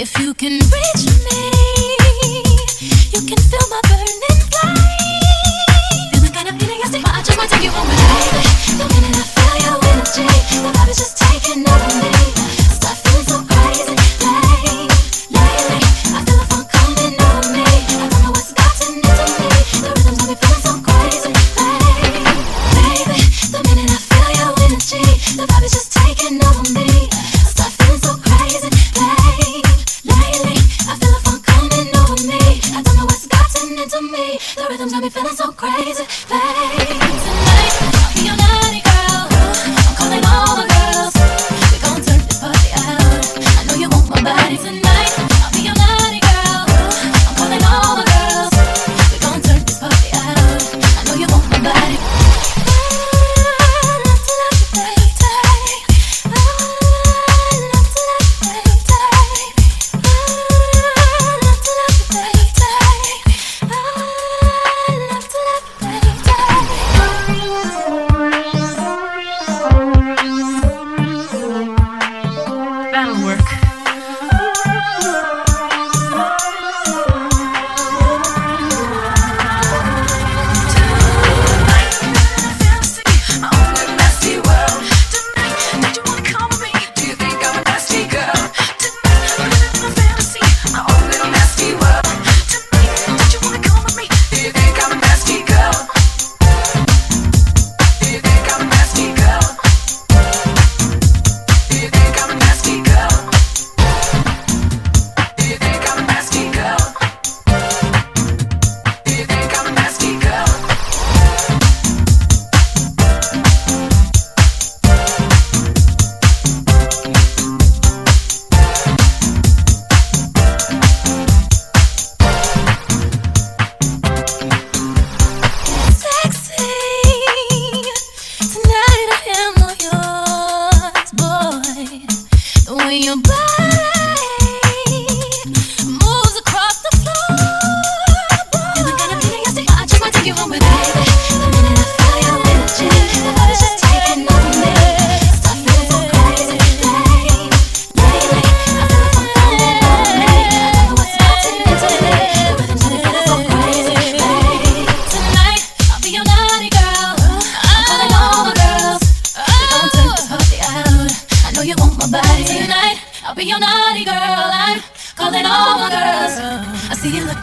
if you can reach me.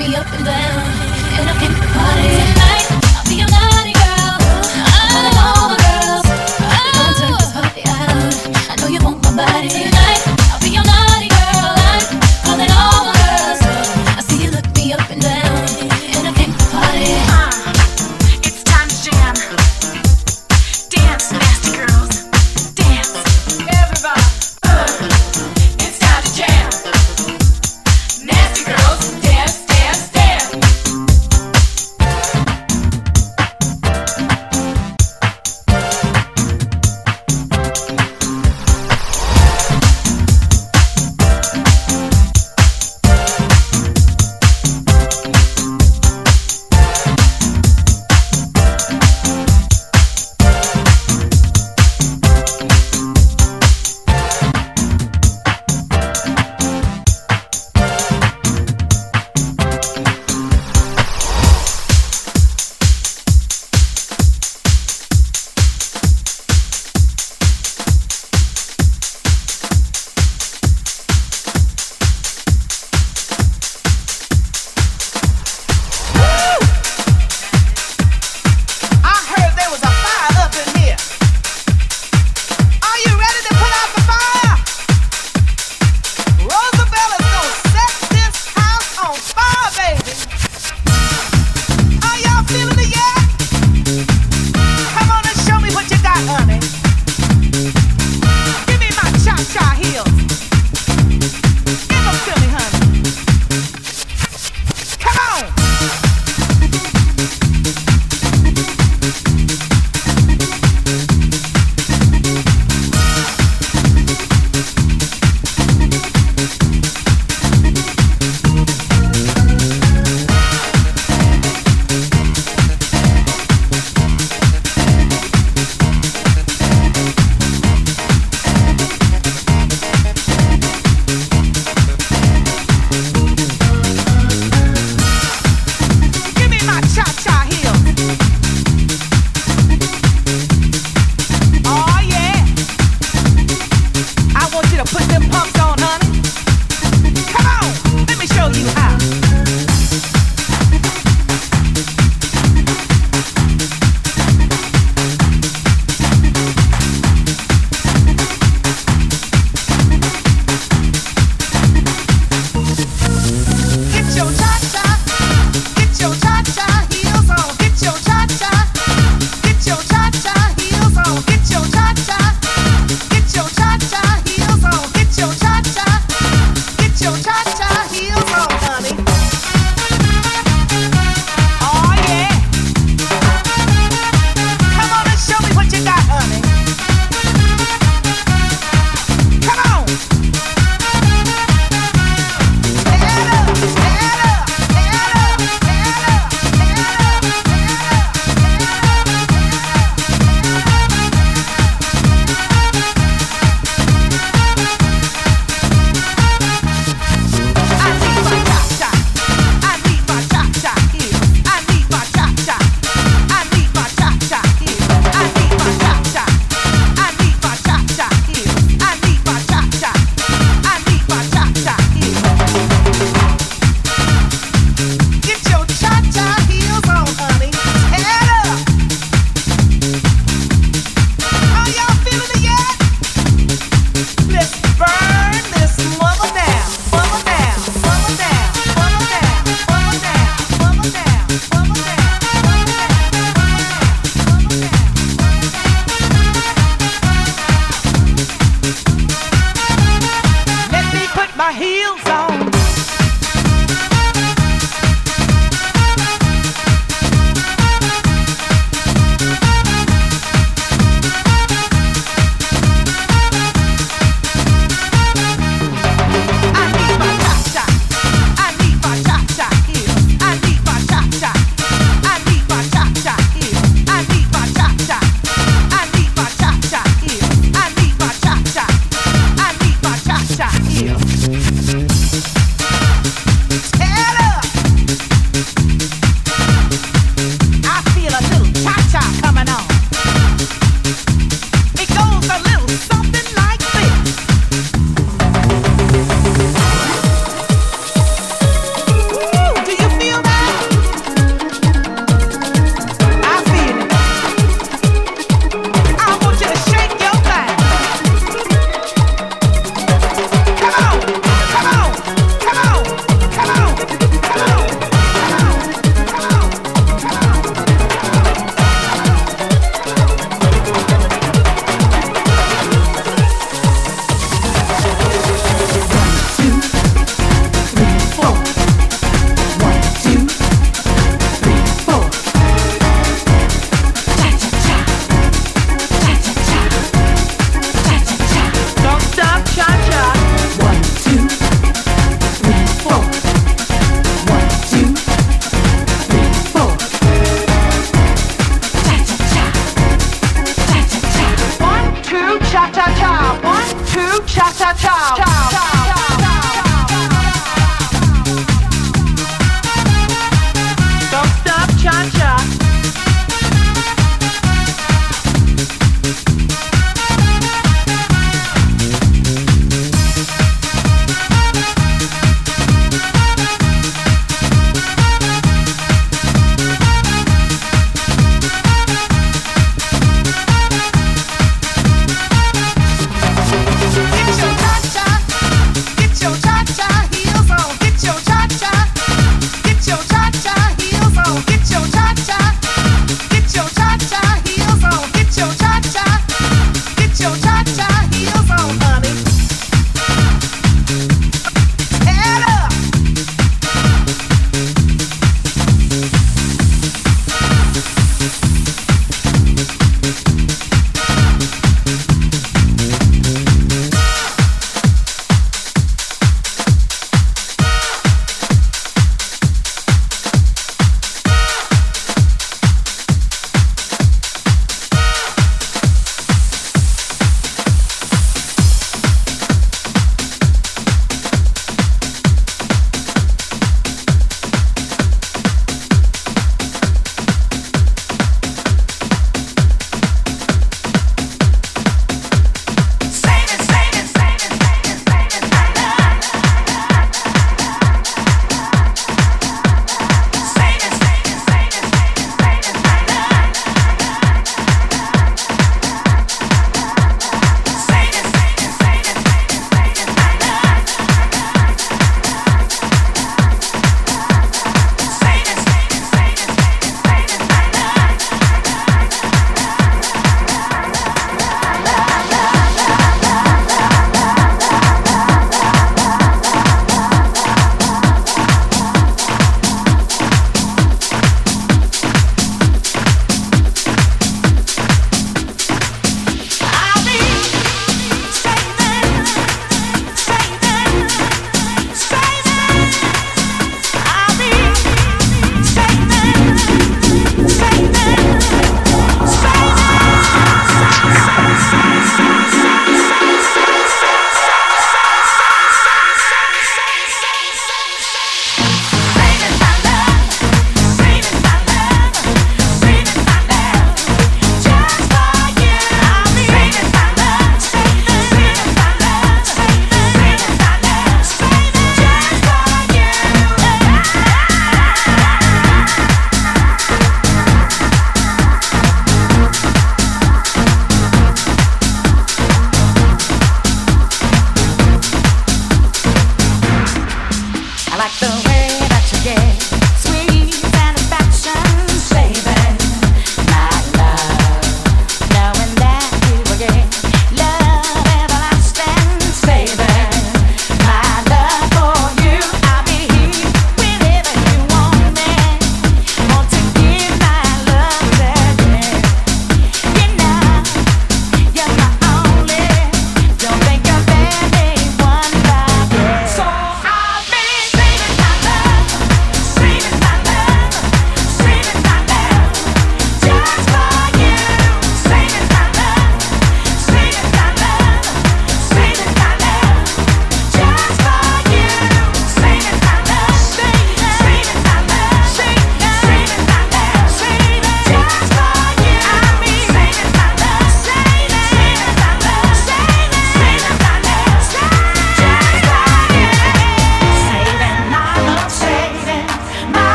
Me up and down, and I can't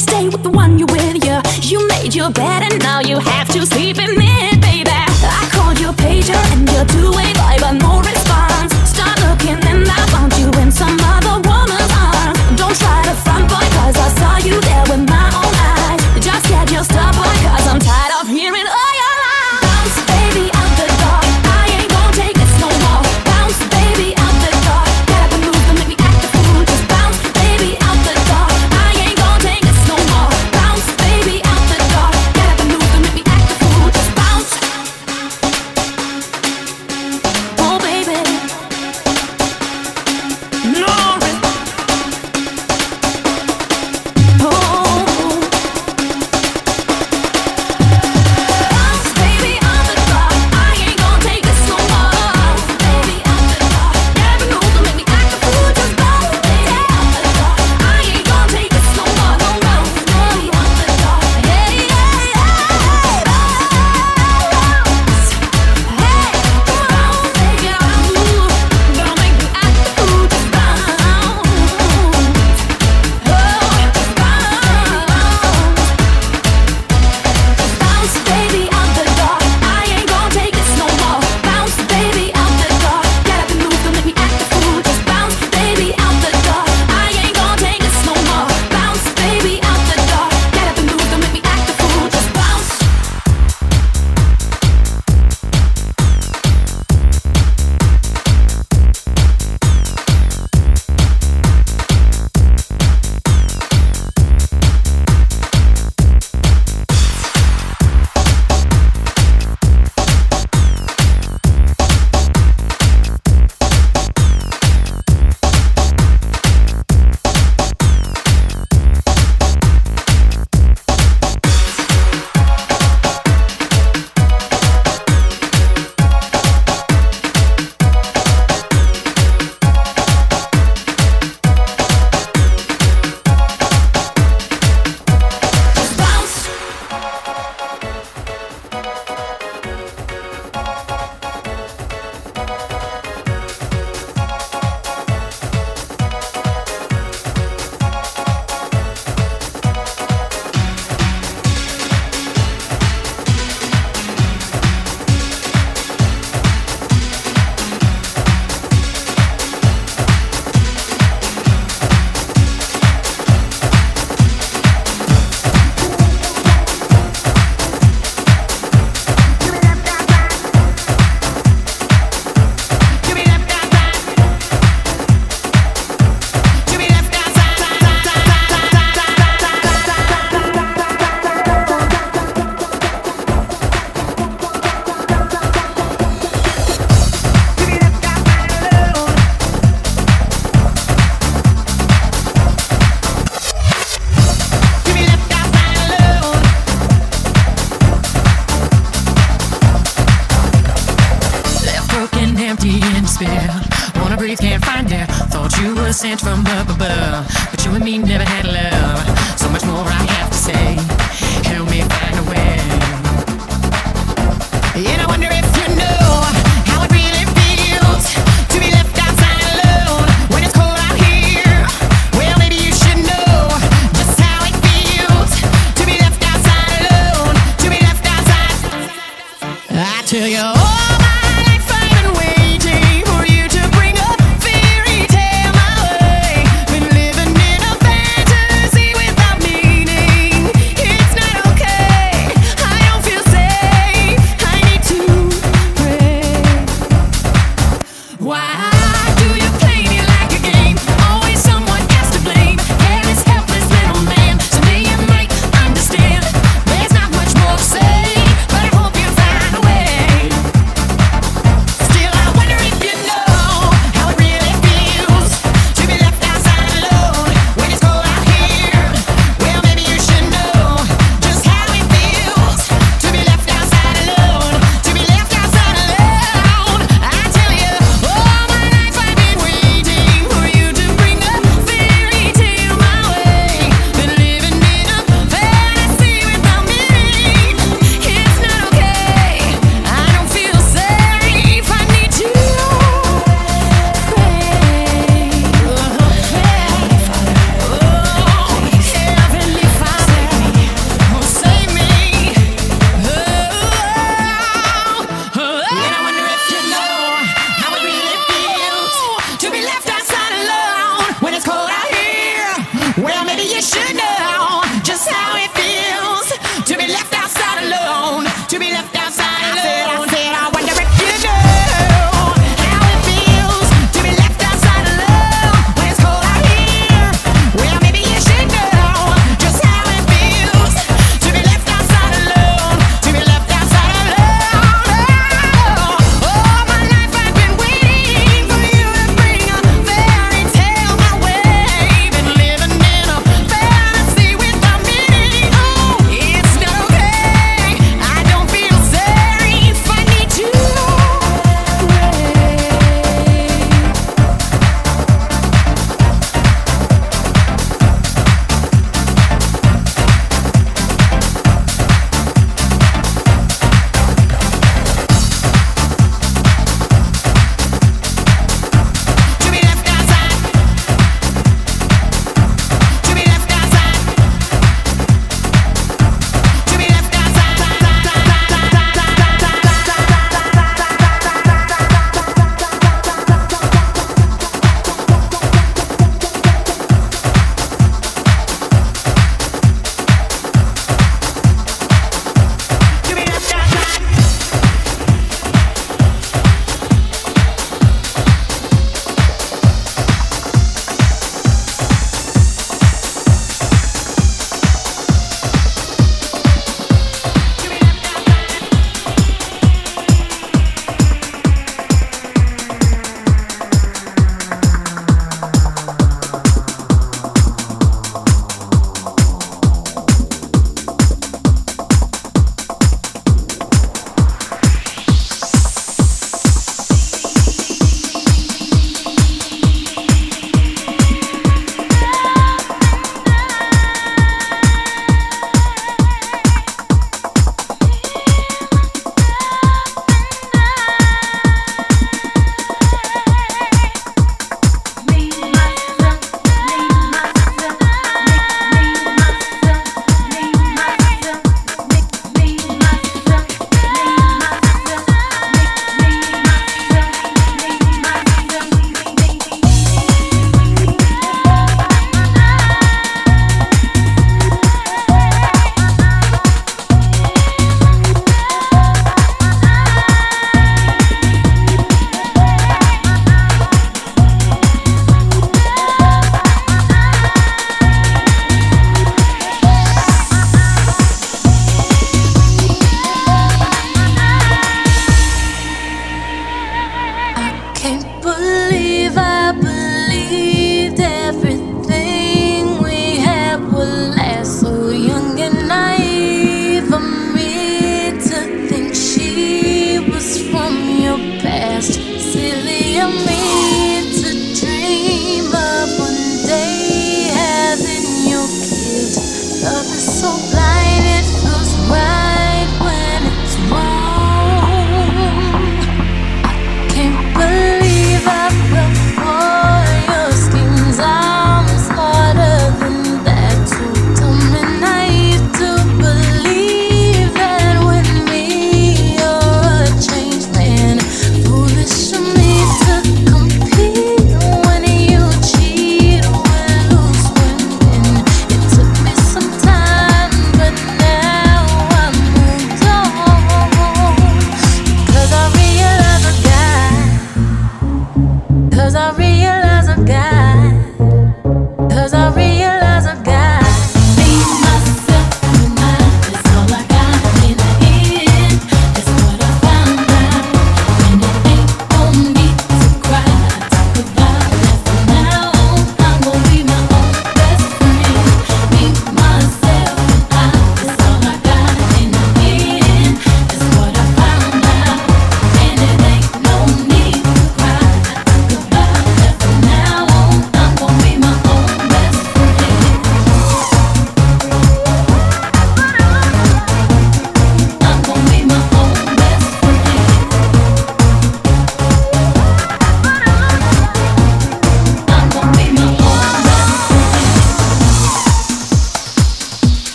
stay with the one you're with, yeah. You made your bed and now you have to sleep in